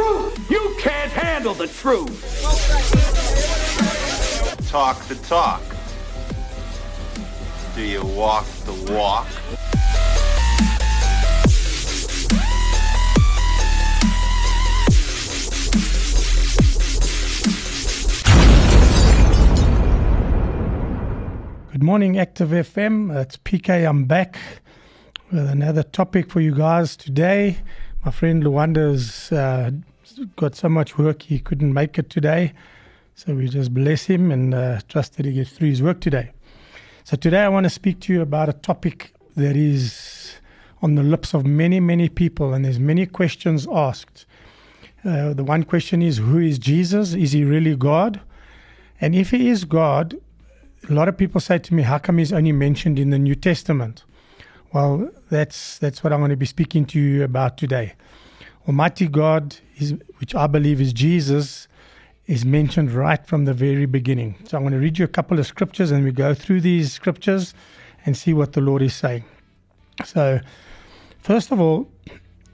truth. You can't handle the truth. Talk the talk. Do you walk the walk? Good morning, Active FM. It's PK. I'm back with another topic for you guys today. My friend Luanda's uh, got so much work he couldn't make it today. So we just bless him and uh, trust that he gets through his work today. So today I want to speak to you about a topic that is on the lips of many, many people, and there's many questions asked. Uh, the one question is, who is Jesus? Is he really God? And if he is God, a lot of people say to me, how come he's only mentioned in the New Testament? Well, that's that's what I'm going to be speaking to you about today. Almighty God, is, which I believe is Jesus, is mentioned right from the very beginning. So I'm going to read you a couple of scriptures and we go through these scriptures and see what the Lord is saying. So, first of all,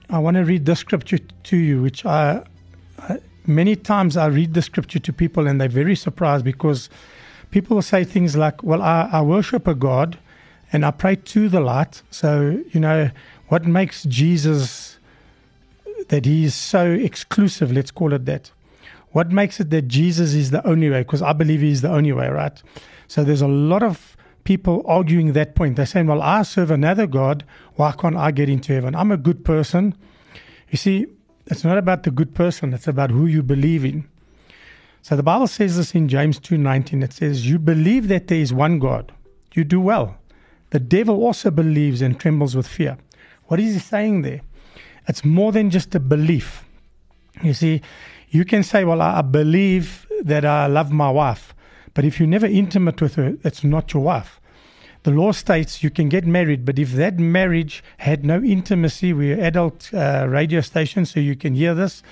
I want to read this scripture to you, which I, I many times I read the scripture to people and they're very surprised because people will say things like, Well, I, I worship a God and I pray to the light. So, you know, what makes Jesus that he is so exclusive, let's call it that? What makes it that Jesus is the only way? Because I believe he is the only way, right? So there's a lot of people arguing that point. They're saying, Well, I serve another God. Why can't I get into heaven? I'm a good person. You see, it's not about the good person, it's about who you believe in. So the Bible says this in James 2:19. It says, "You believe that there is one God. You do well. The devil also believes and trembles with fear." What is he saying there? It's more than just a belief. You see, you can say, "Well, I believe that I love my wife," but if you're never intimate with her, it's not your wife. The law states you can get married, but if that marriage had no intimacy, we're adult uh, radio station, so you can hear this.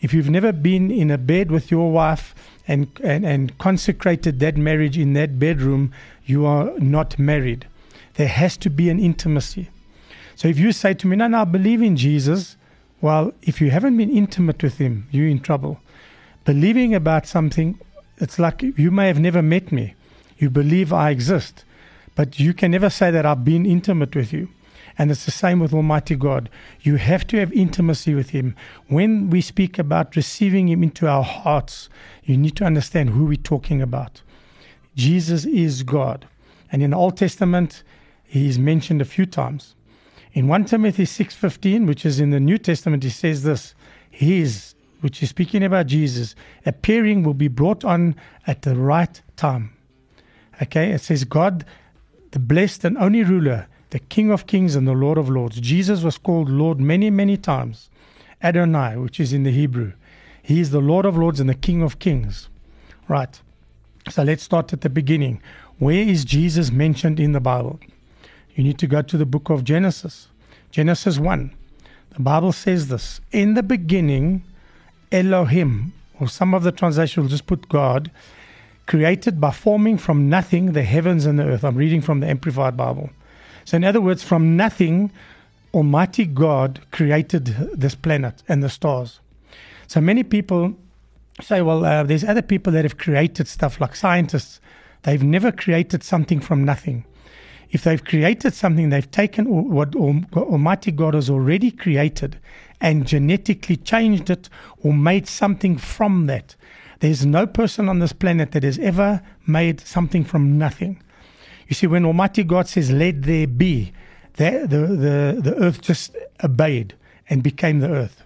If you've never been in a bed with your wife and, and, and consecrated that marriage in that bedroom, you are not married. There has to be an intimacy. So if you say to me, No, no, I believe in Jesus, well, if you haven't been intimate with him, you're in trouble. Believing about something, it's like you may have never met me. You believe I exist, but you can never say that I've been intimate with you. And it's the same with Almighty God. You have to have intimacy with Him. When we speak about receiving Him into our hearts, you need to understand who we're talking about. Jesus is God. And in the Old Testament, He is mentioned a few times. In 1 Timothy 6.15, which is in the New Testament, He says this, His, which is speaking about Jesus, appearing will be brought on at the right time. Okay, it says God, the blessed and only ruler, the King of Kings and the Lord of Lords. Jesus was called Lord many, many times. Adonai, which is in the Hebrew. He is the Lord of Lords and the King of Kings. Right. So let's start at the beginning. Where is Jesus mentioned in the Bible? You need to go to the book of Genesis. Genesis 1. The Bible says this In the beginning, Elohim, or some of the translations will just put God, created by forming from nothing the heavens and the earth. I'm reading from the Amplified Bible. So, in other words, from nothing, Almighty God created this planet and the stars. So, many people say, well, uh, there's other people that have created stuff like scientists. They've never created something from nothing. If they've created something, they've taken what Almighty God has already created and genetically changed it or made something from that. There's no person on this planet that has ever made something from nothing. You see, when Almighty God says, let there be, the, the, the, the earth just obeyed and became the earth.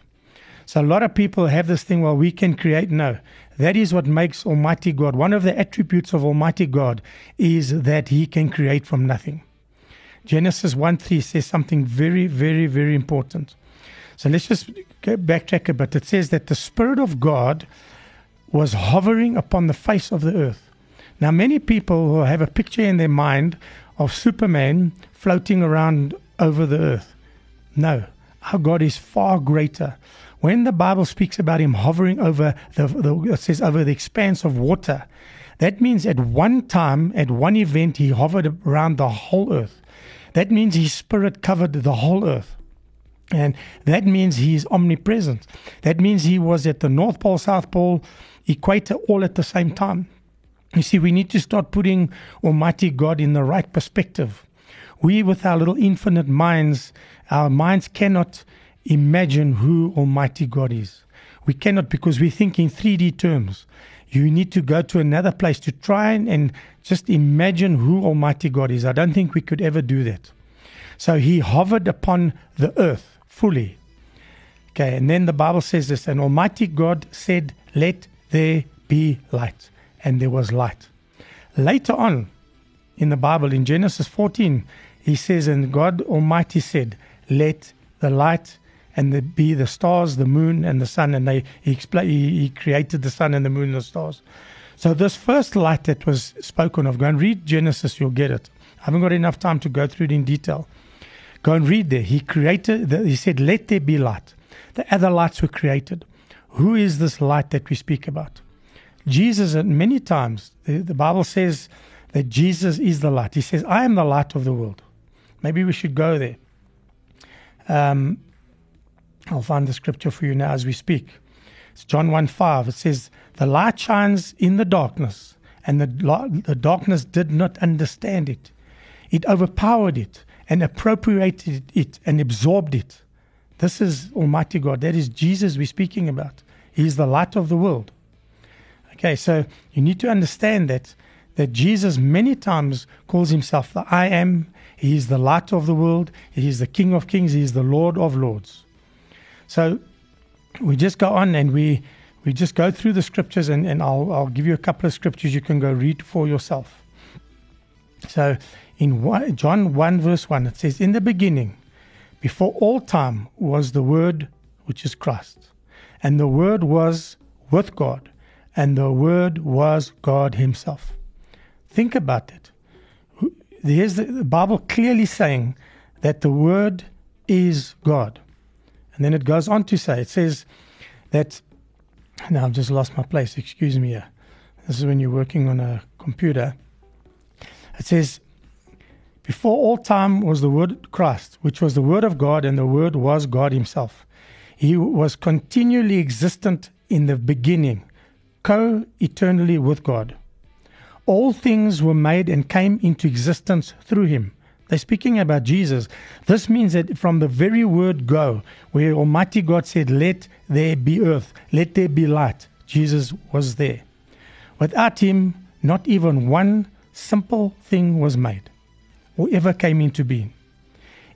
So a lot of people have this thing, well, we can create. No, that is what makes Almighty God. One of the attributes of Almighty God is that He can create from nothing. Genesis 1 3 says something very, very, very important. So let's just go backtrack a bit. It says that the Spirit of God was hovering upon the face of the earth. Now, many people will have a picture in their mind of Superman floating around over the earth. No, our God is far greater. When the Bible speaks about him hovering over the, the says over the expanse of water, that means at one time, at one event, he hovered around the whole earth. That means his spirit covered the whole earth. And that means he is omnipresent. That means he was at the North Pole, South Pole, equator all at the same time. You see, we need to start putting Almighty God in the right perspective. We, with our little infinite minds, our minds cannot imagine who Almighty God is. We cannot because we think in 3D terms. You need to go to another place to try and, and just imagine who Almighty God is. I don't think we could ever do that. So he hovered upon the earth fully. Okay, and then the Bible says this And Almighty God said, Let there be light. And there was light. Later on in the Bible, in Genesis 14, he says, And God Almighty said, Let the light and there be the stars, the moon, and the sun. And they he, expl- he, he created the sun and the moon and the stars. So this first light that was spoken of, go and read Genesis, you'll get it. I haven't got enough time to go through it in detail. Go and read there. He created, the, he said, let there be light. The other lights were created. Who is this light that we speak about? Jesus, many times, the, the Bible says that Jesus is the light. He says, I am the light of the world. Maybe we should go there. Um, I'll find the scripture for you now as we speak. It's John 1 5. It says, The light shines in the darkness, and the, the darkness did not understand it. It overpowered it and appropriated it and absorbed it. This is Almighty God. That is Jesus we're speaking about. He is the light of the world. Okay, so you need to understand that that Jesus many times calls himself the I am. He is the light of the world. He is the King of kings. He is the Lord of lords. So we just go on and we we just go through the scriptures and, and I'll I'll give you a couple of scriptures you can go read for yourself. So in one, John 1 verse 1 it says in the beginning before all time was the word which is Christ and the word was with God and the word was God himself. Think about it. There's the, the Bible clearly saying that the word is God. And then it goes on to say, it says that, now I've just lost my place, excuse me. This is when you're working on a computer. It says, before all time was the Word Christ, which was the Word of God, and the Word was God Himself. He was continually existent in the beginning, co eternally with God. All things were made and came into existence through Him they're speaking about Jesus. This means that from the very word go, where Almighty God said, Let there be earth, let there be light, Jesus was there. Without him, not even one simple thing was made or ever came into being.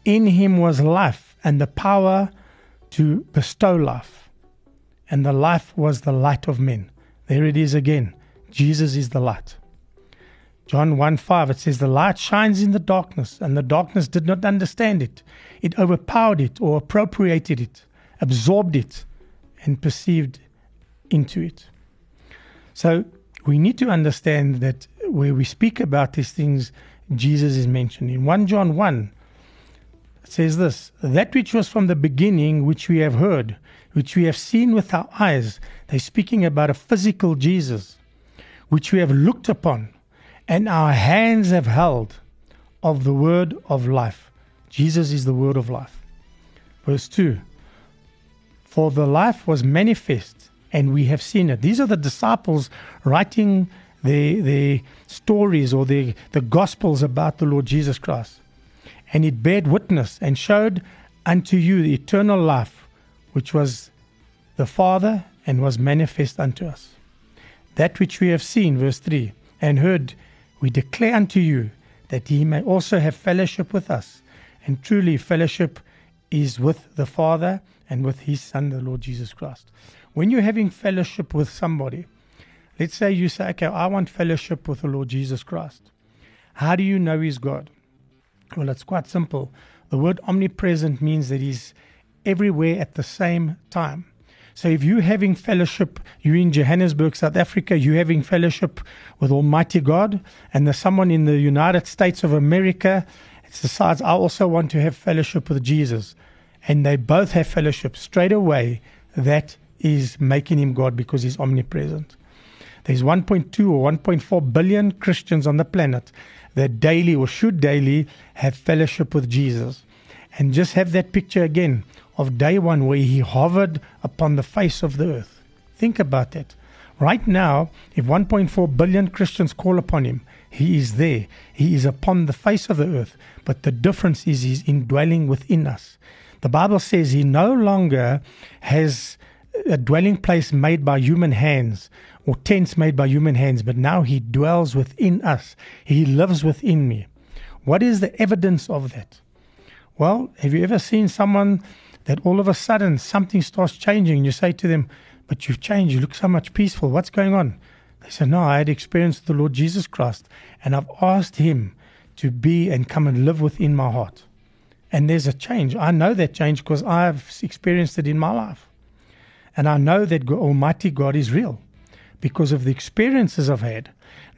In him was life and the power to bestow life, and the life was the light of men. There it is again. Jesus is the light. John 1 5, it says, The light shines in the darkness, and the darkness did not understand it. It overpowered it or appropriated it, absorbed it, and perceived into it. So we need to understand that where we speak about these things, Jesus is mentioned. In 1 John 1, it says this That which was from the beginning, which we have heard, which we have seen with our eyes, they're speaking about a physical Jesus, which we have looked upon and our hands have held of the word of life. Jesus is the word of life. Verse 2 For the life was manifest, and we have seen it. These are the disciples writing the the stories or the, the gospels about the Lord Jesus Christ. And it bared witness and showed unto you the eternal life, which was the Father and was manifest unto us. That which we have seen, verse 3, and heard we declare unto you that he may also have fellowship with us. And truly, fellowship is with the Father and with his Son, the Lord Jesus Christ. When you're having fellowship with somebody, let's say you say, okay, I want fellowship with the Lord Jesus Christ. How do you know he's God? Well, it's quite simple. The word omnipresent means that he's everywhere at the same time. So if you're having fellowship, you're in Johannesburg, South Africa, you're having fellowship with Almighty God, and there's someone in the United States of America decides, I also want to have fellowship with Jesus. And they both have fellowship straight away. That is making him God because he's omnipresent. There's 1.2 or 1.4 billion Christians on the planet that daily or should daily have fellowship with Jesus. And just have that picture again of day one where he hovered upon the face of the earth. Think about that. Right now, if 1.4 billion Christians call upon him, he is there. He is upon the face of the earth. But the difference is he's indwelling within us. The Bible says he no longer has a dwelling place made by human hands or tents made by human hands, but now he dwells within us. He lives within me. What is the evidence of that? Well, have you ever seen someone that all of a sudden something starts changing and you say to them, But you've changed, you look so much peaceful. What's going on? They say, No, I had experience with the Lord Jesus Christ, and I've asked him to be and come and live within my heart. And there's a change. I know that change because I've experienced it in my life. And I know that Almighty God is real because of the experiences I've had.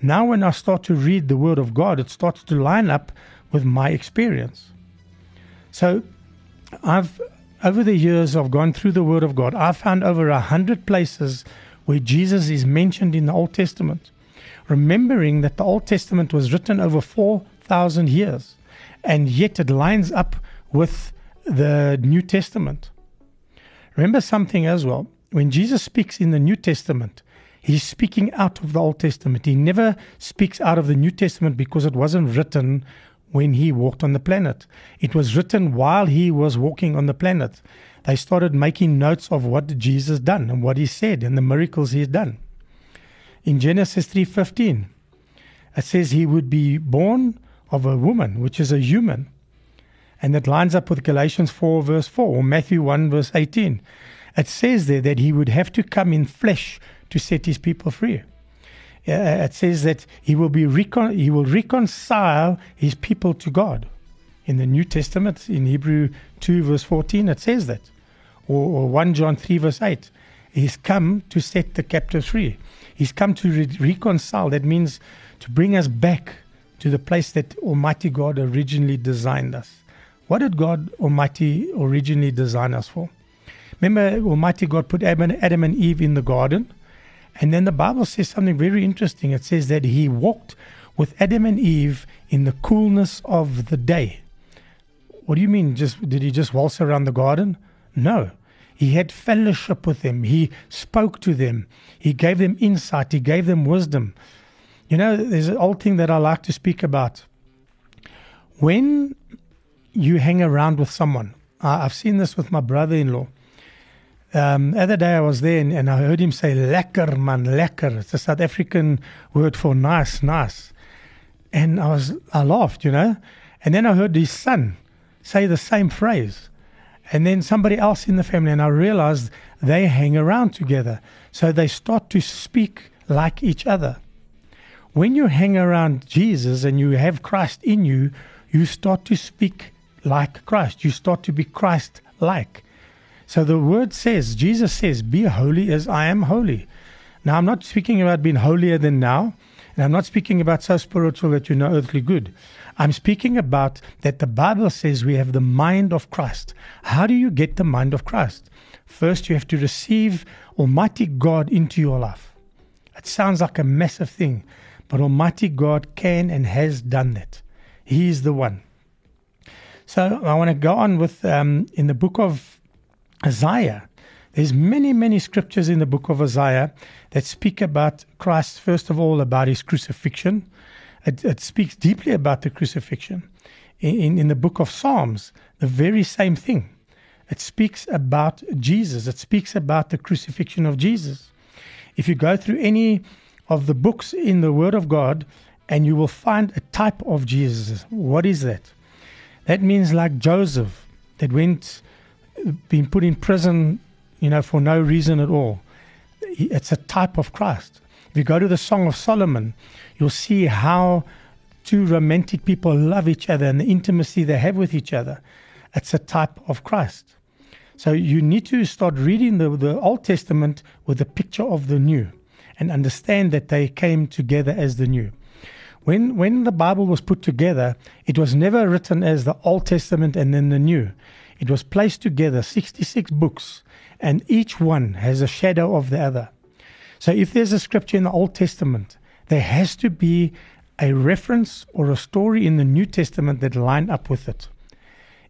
Now, when I start to read the Word of God, it starts to line up with my experience. So, I've over the years I've gone through the Word of God. I've found over a hundred places where Jesus is mentioned in the Old Testament, remembering that the Old Testament was written over four thousand years, and yet it lines up with the New Testament. Remember something as well. When Jesus speaks in the New Testament, he's speaking out of the Old Testament. He never speaks out of the New Testament because it wasn't written when he walked on the planet. It was written while he was walking on the planet. They started making notes of what Jesus done and what he said and the miracles he's done. In Genesis 3:15, it says he would be born of a woman, which is a human. And that lines up with Galatians 4, verse 4, or Matthew 1, verse 18. It says there that he would have to come in flesh to set his people free. Uh, it says that he will be recon- he will reconcile his people to God. In the New Testament, in Hebrew 2, verse 14, it says that. Or, or 1 John 3, verse 8. He's come to set the captives free. He's come to re- reconcile. That means to bring us back to the place that Almighty God originally designed us. What did God Almighty originally design us for? Remember, Almighty God put Adam and Eve in the garden. And then the Bible says something very interesting. It says that He walked with Adam and Eve in the coolness of the day. What do you mean? Just did He just waltz around the garden? No. He had fellowship with them. He spoke to them. He gave them insight. He gave them wisdom. You know, there's an old thing that I like to speak about. When you hang around with someone, I've seen this with my brother in law. Um, the other day I was there and, and, I heard him say lekker man, lekker. It's a South African word for nice, nice. And I was I laughed, you know. And then I heard his son say the same phrase. And then somebody else in the family, and I realized they hang around together. So they start to speak like each other when you hang around Jesus and you have Christ in you, you start to speak like Christ. You start to be Christ like. So the word says, Jesus says, Be holy as I am holy. Now, I'm not speaking about being holier than now, and I'm not speaking about so spiritual that you know earthly good. I'm speaking about that the Bible says we have the mind of Christ. How do you get the mind of Christ? First, you have to receive Almighty God into your life. It sounds like a massive thing. But Almighty God can and has done that. He is the one. So I want to go on with um, in the book of Isaiah. There's many, many scriptures in the book of Isaiah that speak about Christ, first of all, about his crucifixion. It, it speaks deeply about the crucifixion. In, in, in the book of Psalms, the very same thing. It speaks about Jesus, it speaks about the crucifixion of Jesus. If you go through any of the books in the Word of God, and you will find a type of Jesus. What is that? That means like Joseph, that went, being put in prison, you know, for no reason at all. It's a type of Christ. If you go to the Song of Solomon, you'll see how two romantic people love each other and the intimacy they have with each other. It's a type of Christ. So you need to start reading the, the Old Testament with a picture of the new and understand that they came together as the new. When, when the Bible was put together, it was never written as the Old Testament and then the New. It was placed together, 66 books, and each one has a shadow of the other. So if there's a scripture in the Old Testament, there has to be a reference or a story in the New Testament that line up with it.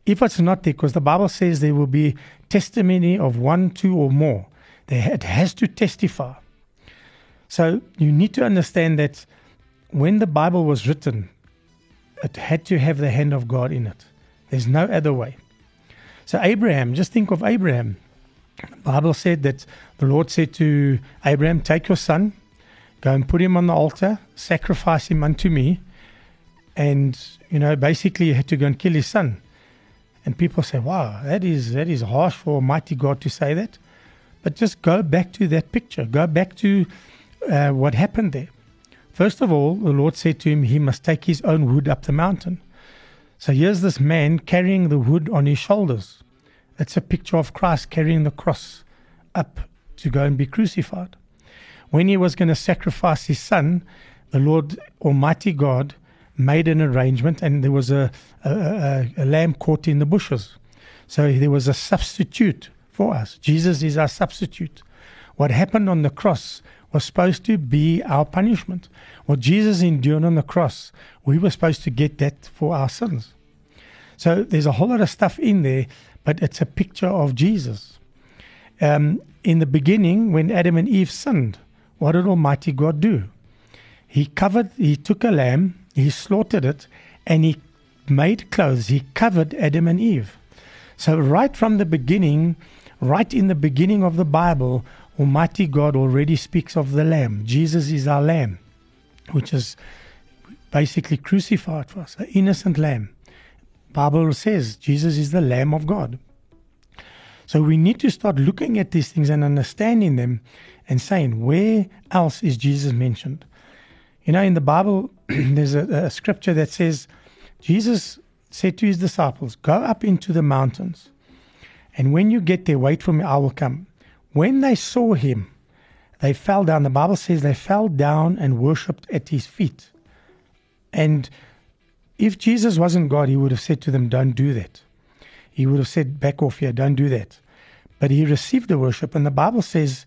if it's not there, because the Bible says there will be testimony of one, two, or more, it has to testify. So you need to understand that when the Bible was written, it had to have the hand of God in it. There's no other way. So Abraham, just think of Abraham. The Bible said that the Lord said to Abraham, Take your son, go and put him on the altar, sacrifice him unto me. And, you know, basically he had to go and kill his son. And people say, Wow, that is that is harsh for Almighty God to say that. But just go back to that picture. Go back to uh, what happened there. First of all, the Lord said to him, he must take his own wood up the mountain. So here's this man carrying the wood on his shoulders. That's a picture of Christ carrying the cross up to go and be crucified. When he was going to sacrifice his son, the Lord Almighty God made an arrangement, and there was a, a, a, a lamb caught in the bushes. So there was a substitute for us. Jesus is our substitute. What happened on the cross was supposed to be our punishment. What Jesus endured on the cross, we were supposed to get that for our sins. So there's a whole lot of stuff in there, but it's a picture of Jesus. Um, in the beginning, when Adam and Eve sinned, what did Almighty God do? He covered, he took a lamb, he slaughtered it, and he made clothes. He covered Adam and Eve. So, right from the beginning, right in the beginning of the Bible, Almighty God already speaks of the Lamb. Jesus is our Lamb, which is basically crucified for us, an innocent Lamb. Bible says Jesus is the Lamb of God. So we need to start looking at these things and understanding them and saying, where else is Jesus mentioned? You know, in the Bible, there's a, a scripture that says, Jesus said to his disciples, Go up into the mountains, and when you get there, wait for me, I will come. When they saw him, they fell down. The Bible says they fell down and worshipped at his feet. And if Jesus wasn't God, he would have said to them, Don't do that. He would have said, Back off here, don't do that. But he received the worship, and the Bible says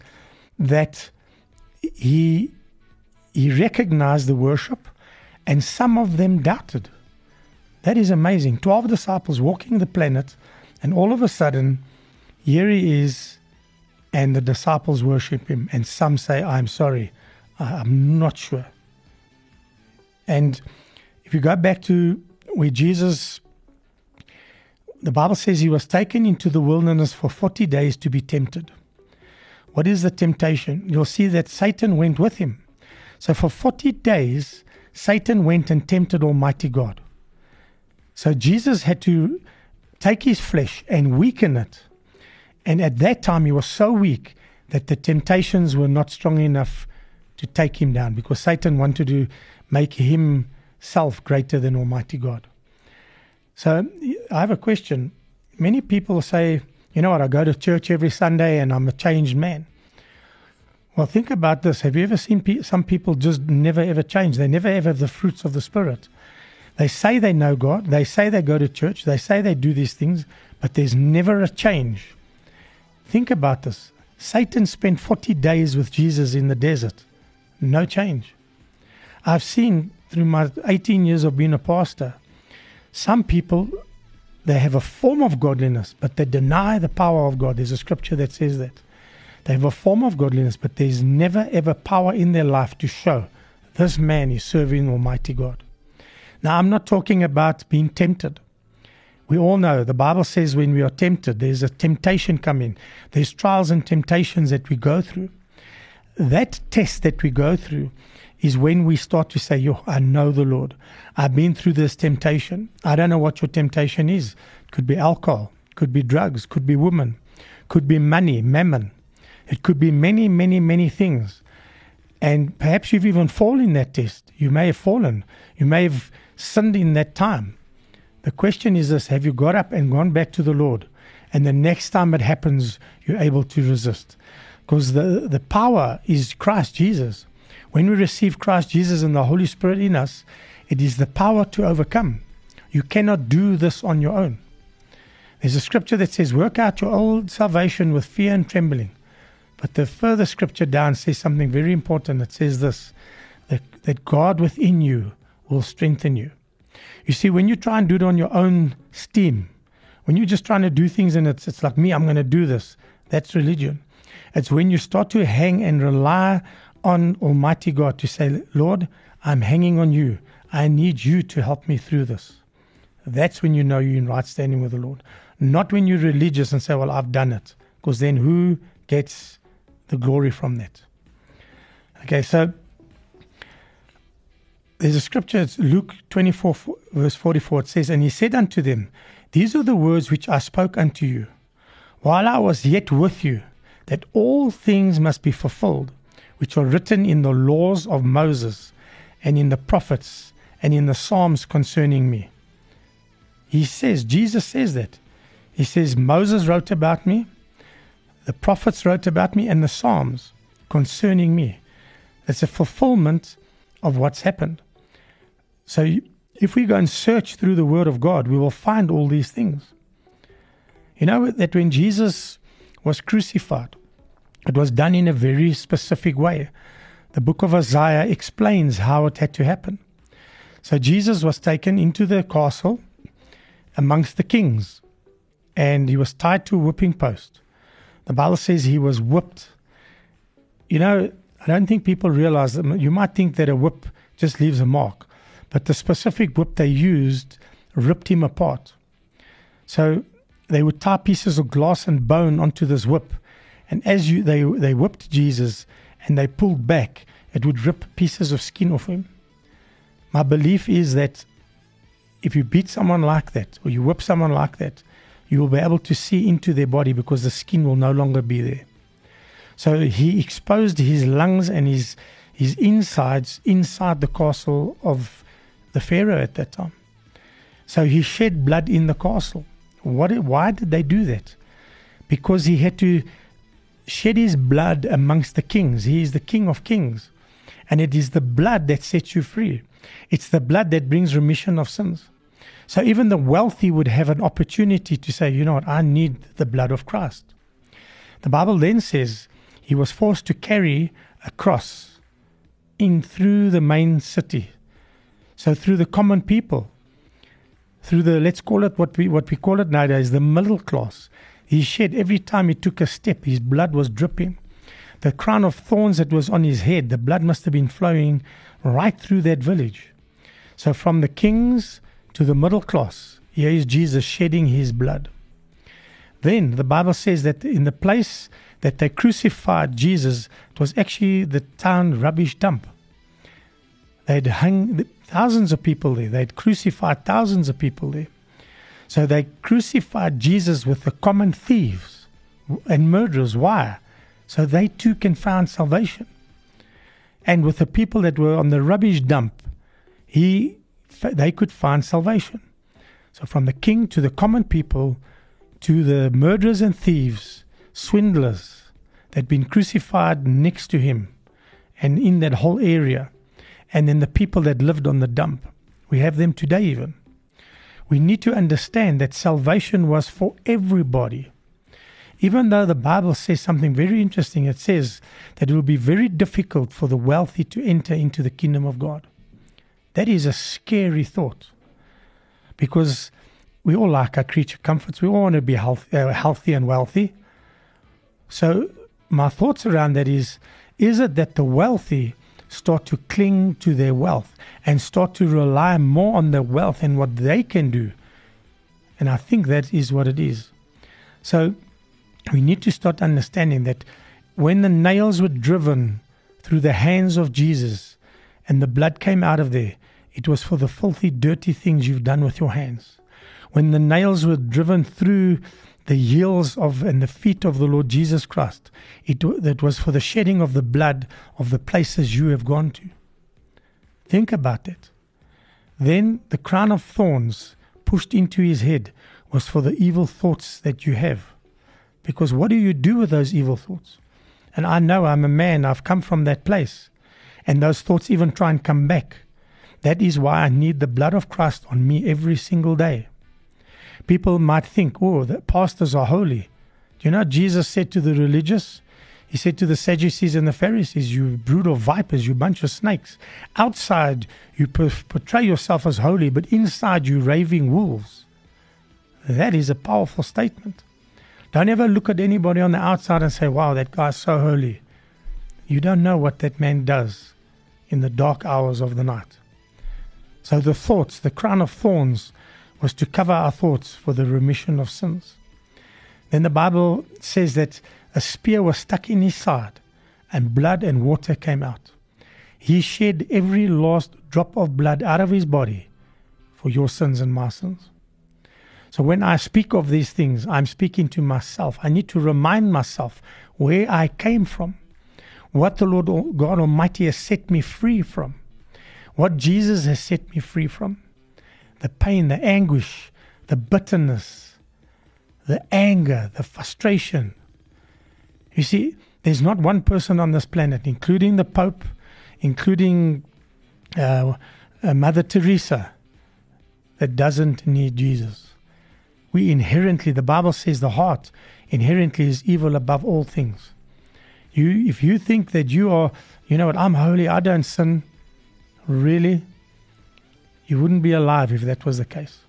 that he he recognized the worship, and some of them doubted. That is amazing. Twelve disciples walking the planet, and all of a sudden, here he is and the disciples worship him, and some say, I'm sorry, I'm not sure. And if you go back to where Jesus, the Bible says he was taken into the wilderness for 40 days to be tempted. What is the temptation? You'll see that Satan went with him. So for 40 days, Satan went and tempted Almighty God. So Jesus had to take his flesh and weaken it and at that time, he was so weak that the temptations were not strong enough to take him down because Satan wanted to make himself greater than Almighty God. So I have a question. Many people say, you know what, I go to church every Sunday and I'm a changed man. Well, think about this. Have you ever seen pe- some people just never ever change? They never ever have the fruits of the Spirit. They say they know God, they say they go to church, they say they do these things, but there's never a change. Think about this. Satan spent 40 days with Jesus in the desert. No change. I've seen through my 18 years of being a pastor, some people, they have a form of godliness, but they deny the power of God. There's a scripture that says that. They have a form of godliness, but there's never ever power in their life to show this man is serving Almighty God. Now, I'm not talking about being tempted. We all know the Bible says when we are tempted, there's a temptation coming. There's trials and temptations that we go through. That test that we go through is when we start to say, Yo, I know the Lord. I've been through this temptation. I don't know what your temptation is. It could be alcohol, could be drugs, could be women, could be money, mammon. It could be many, many, many things. And perhaps you've even fallen that test. You may have fallen. You may have sinned in that time. The question is this Have you got up and gone back to the Lord? And the next time it happens, you're able to resist. Because the, the power is Christ Jesus. When we receive Christ Jesus and the Holy Spirit in us, it is the power to overcome. You cannot do this on your own. There's a scripture that says, Work out your old salvation with fear and trembling. But the further scripture down says something very important. It says this that, that God within you will strengthen you. You see, when you try and do it on your own steam, When you're just trying to do things and it's, it's like me, I'm going to do this. That's religion. It's when you start to hang and rely on Almighty God to say, Lord, I'm hanging on you. I need you to help me through this. That's when you know you're in right standing with the Lord. Not when you're religious and say, Well, I've done it. Because then who gets the glory from that? Okay, so there's a scripture, it's Luke 24, verse 44. It says, And he said unto them, These are the words which I spoke unto you, while I was yet with you, that all things must be fulfilled, which are written in the laws of Moses, and in the prophets, and in the Psalms concerning me. He says, Jesus says that. He says, Moses wrote about me, the prophets wrote about me, and the Psalms concerning me. It's a fulfillment of what's happened. So if we go and search through the Word of God, we will find all these things. You know that when Jesus was crucified, it was done in a very specific way. The book of Isaiah explains how it had to happen. So Jesus was taken into the castle amongst the kings, and he was tied to a whipping post. The Bible says he was whipped. You know, I don't think people realize that you might think that a whip just leaves a mark. But the specific whip they used ripped him apart. So they would tie pieces of glass and bone onto this whip. And as you, they, they whipped Jesus and they pulled back, it would rip pieces of skin off him. My belief is that if you beat someone like that or you whip someone like that, you will be able to see into their body because the skin will no longer be there. So he exposed his lungs and his his insides inside the castle of the Pharaoh at that time. So he shed blood in the castle. What, why did they do that? Because he had to shed his blood amongst the kings. He is the king of kings. And it is the blood that sets you free. It's the blood that brings remission of sins. So even the wealthy would have an opportunity to say, you know what, I need the blood of Christ. The Bible then says he was forced to carry a cross in through the main city. So through the common people, through the let's call it what we what we call it nowadays, the middle class. He shed every time he took a step, his blood was dripping. The crown of thorns that was on his head, the blood must have been flowing right through that village. So from the kings to the middle class, here is Jesus shedding his blood. Then the Bible says that in the place that they crucified Jesus, it was actually the town rubbish dump. They'd hung thousands of people there. They'd crucified thousands of people there. So they crucified Jesus with the common thieves and murderers. Why? So they too can find salvation. And with the people that were on the rubbish dump, he, they could find salvation. So from the king to the common people to the murderers and thieves, swindlers that had been crucified next to him and in that whole area and then the people that lived on the dump. We have them today, even. We need to understand that salvation was for everybody. Even though the Bible says something very interesting, it says that it will be very difficult for the wealthy to enter into the kingdom of God. That is a scary thought because we all like our creature comforts. We all want to be health, uh, healthy and wealthy. So, my thoughts around that is is it that the wealthy start to cling to their wealth and start to rely more on their wealth and what they can do. And I think that is what it is. So we need to start understanding that when the nails were driven through the hands of Jesus and the blood came out of there, it was for the filthy, dirty things you've done with your hands. When the nails were driven through the heels of and the feet of the Lord Jesus Christ. It that was for the shedding of the blood of the places you have gone to. Think about it. Then the crown of thorns pushed into his head was for the evil thoughts that you have. Because what do you do with those evil thoughts? And I know I'm a man, I've come from that place. And those thoughts even try and come back. That is why I need the blood of Christ on me every single day people might think, oh, the pastors are holy. Do you know Jesus said to the religious? He said to the Sadducees and the Pharisees, You brood of vipers, you bunch of snakes. Outside, you portray yourself as holy, but inside, you raving wolves. That is a powerful statement. Don't ever look at anybody on the outside and say, wow, that guy's so holy. You don't know what that man does in the dark hours of the night. So the thoughts, the crown of thorns, was to cover our thoughts for the remission of sins. Then the Bible says that a spear was stuck in his side, and blood and water came out. He shed every last drop of blood out of his body for your sins and my sins. So when I speak of these things, I'm speaking to myself. I need to remind myself where I came from, what the Lord God Almighty has set me free from, what Jesus has set me free from the pain, the anguish, the bitterness, the anger, the frustration. You see, there's not one person on this planet, including the Pope, including uh, uh, Mother Teresa, that doesn't need Jesus. We inherently, the Bible says, the heart inherently is evil above all things. You, if you think that you are, you know what, I'm holy, I don't sin, really, you wouldn't be alive if that was the case.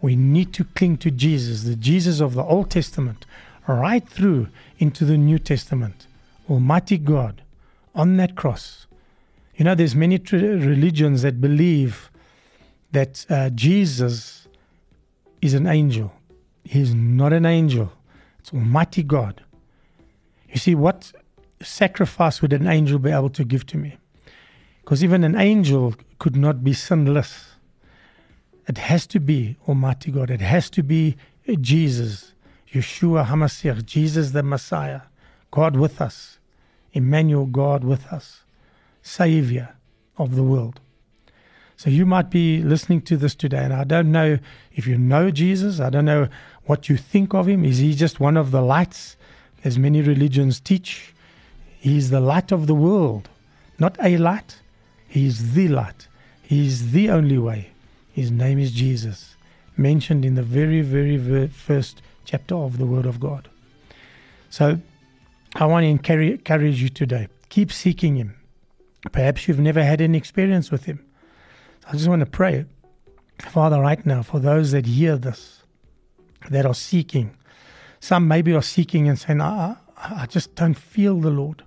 We need to cling to Jesus, the Jesus of the Old Testament, right through into the New Testament. Almighty God on that cross. You know, there's many religions that believe that uh, Jesus is an angel. He's not an angel. It's Almighty God. You see, what sacrifice would an angel be able to give to me? Because even an angel could not be sinless. It has to be Almighty God. It has to be Jesus, Yeshua HaMashiach, Jesus the Messiah, God with us, Emmanuel, God with us, Savior of the world. So you might be listening to this today, and I don't know if you know Jesus. I don't know what you think of him. Is he just one of the lights, as many religions teach? He's the light of the world, not a light. He's the light. He's the only way. His name is Jesus, mentioned in the very, very first chapter of the Word of God. So I want to encourage you today. Keep seeking Him. Perhaps you've never had any experience with Him. I just want to pray, Father, right now, for those that hear this, that are seeking. Some maybe are seeking and saying, I, I just don't feel the Lord.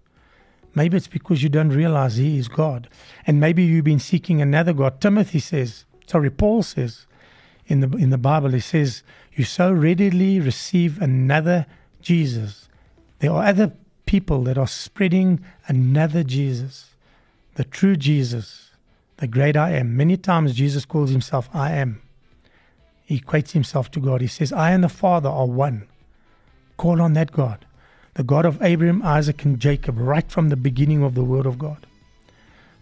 Maybe it's because you don't realize He is God. And maybe you've been seeking another God. Timothy says, sorry, Paul says in the in the Bible, he says, You so readily receive another Jesus. There are other people that are spreading another Jesus, the true Jesus, the great I am. Many times Jesus calls himself I am. He equates himself to God. He says, I and the Father are one. Call on that God, the God of Abraham, Isaac, and Jacob, right from the beginning of the Word of God.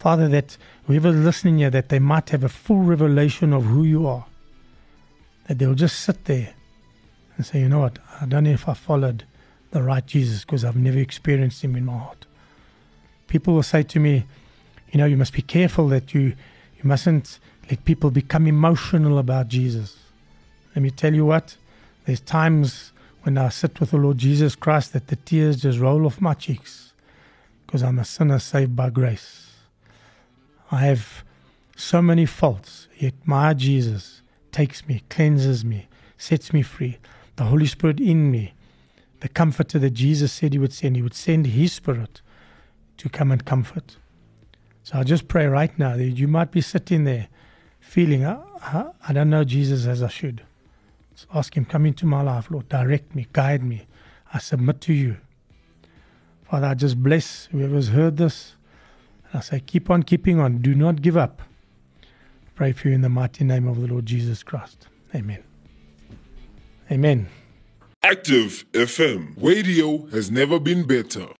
Father, that whoever's listening here, that they might have a full revelation of who you are. That they'll just sit there and say, you know what, I don't know if I followed the right Jesus because I've never experienced him in my heart. People will say to me, you know, you must be careful that you, you mustn't let people become emotional about Jesus. Let me tell you what, there's times when I sit with the Lord Jesus Christ that the tears just roll off my cheeks because I'm a sinner saved by grace. I have so many faults, yet my Jesus takes me, cleanses me, sets me free. The Holy Spirit in me, the comforter that Jesus said He would send, He would send His Spirit to come and comfort. So I just pray right now that you might be sitting there feeling, I, I, don't know Jesus as I should. Ask Him, come into my life, Lord, direct me, guide me. I submit to you. Father, I just bless whoever's heard this. I say, keep on keeping on. Do not give up. Pray for you in the mighty name of the Lord Jesus Christ. Amen. Amen. Active FM. Radio has never been better.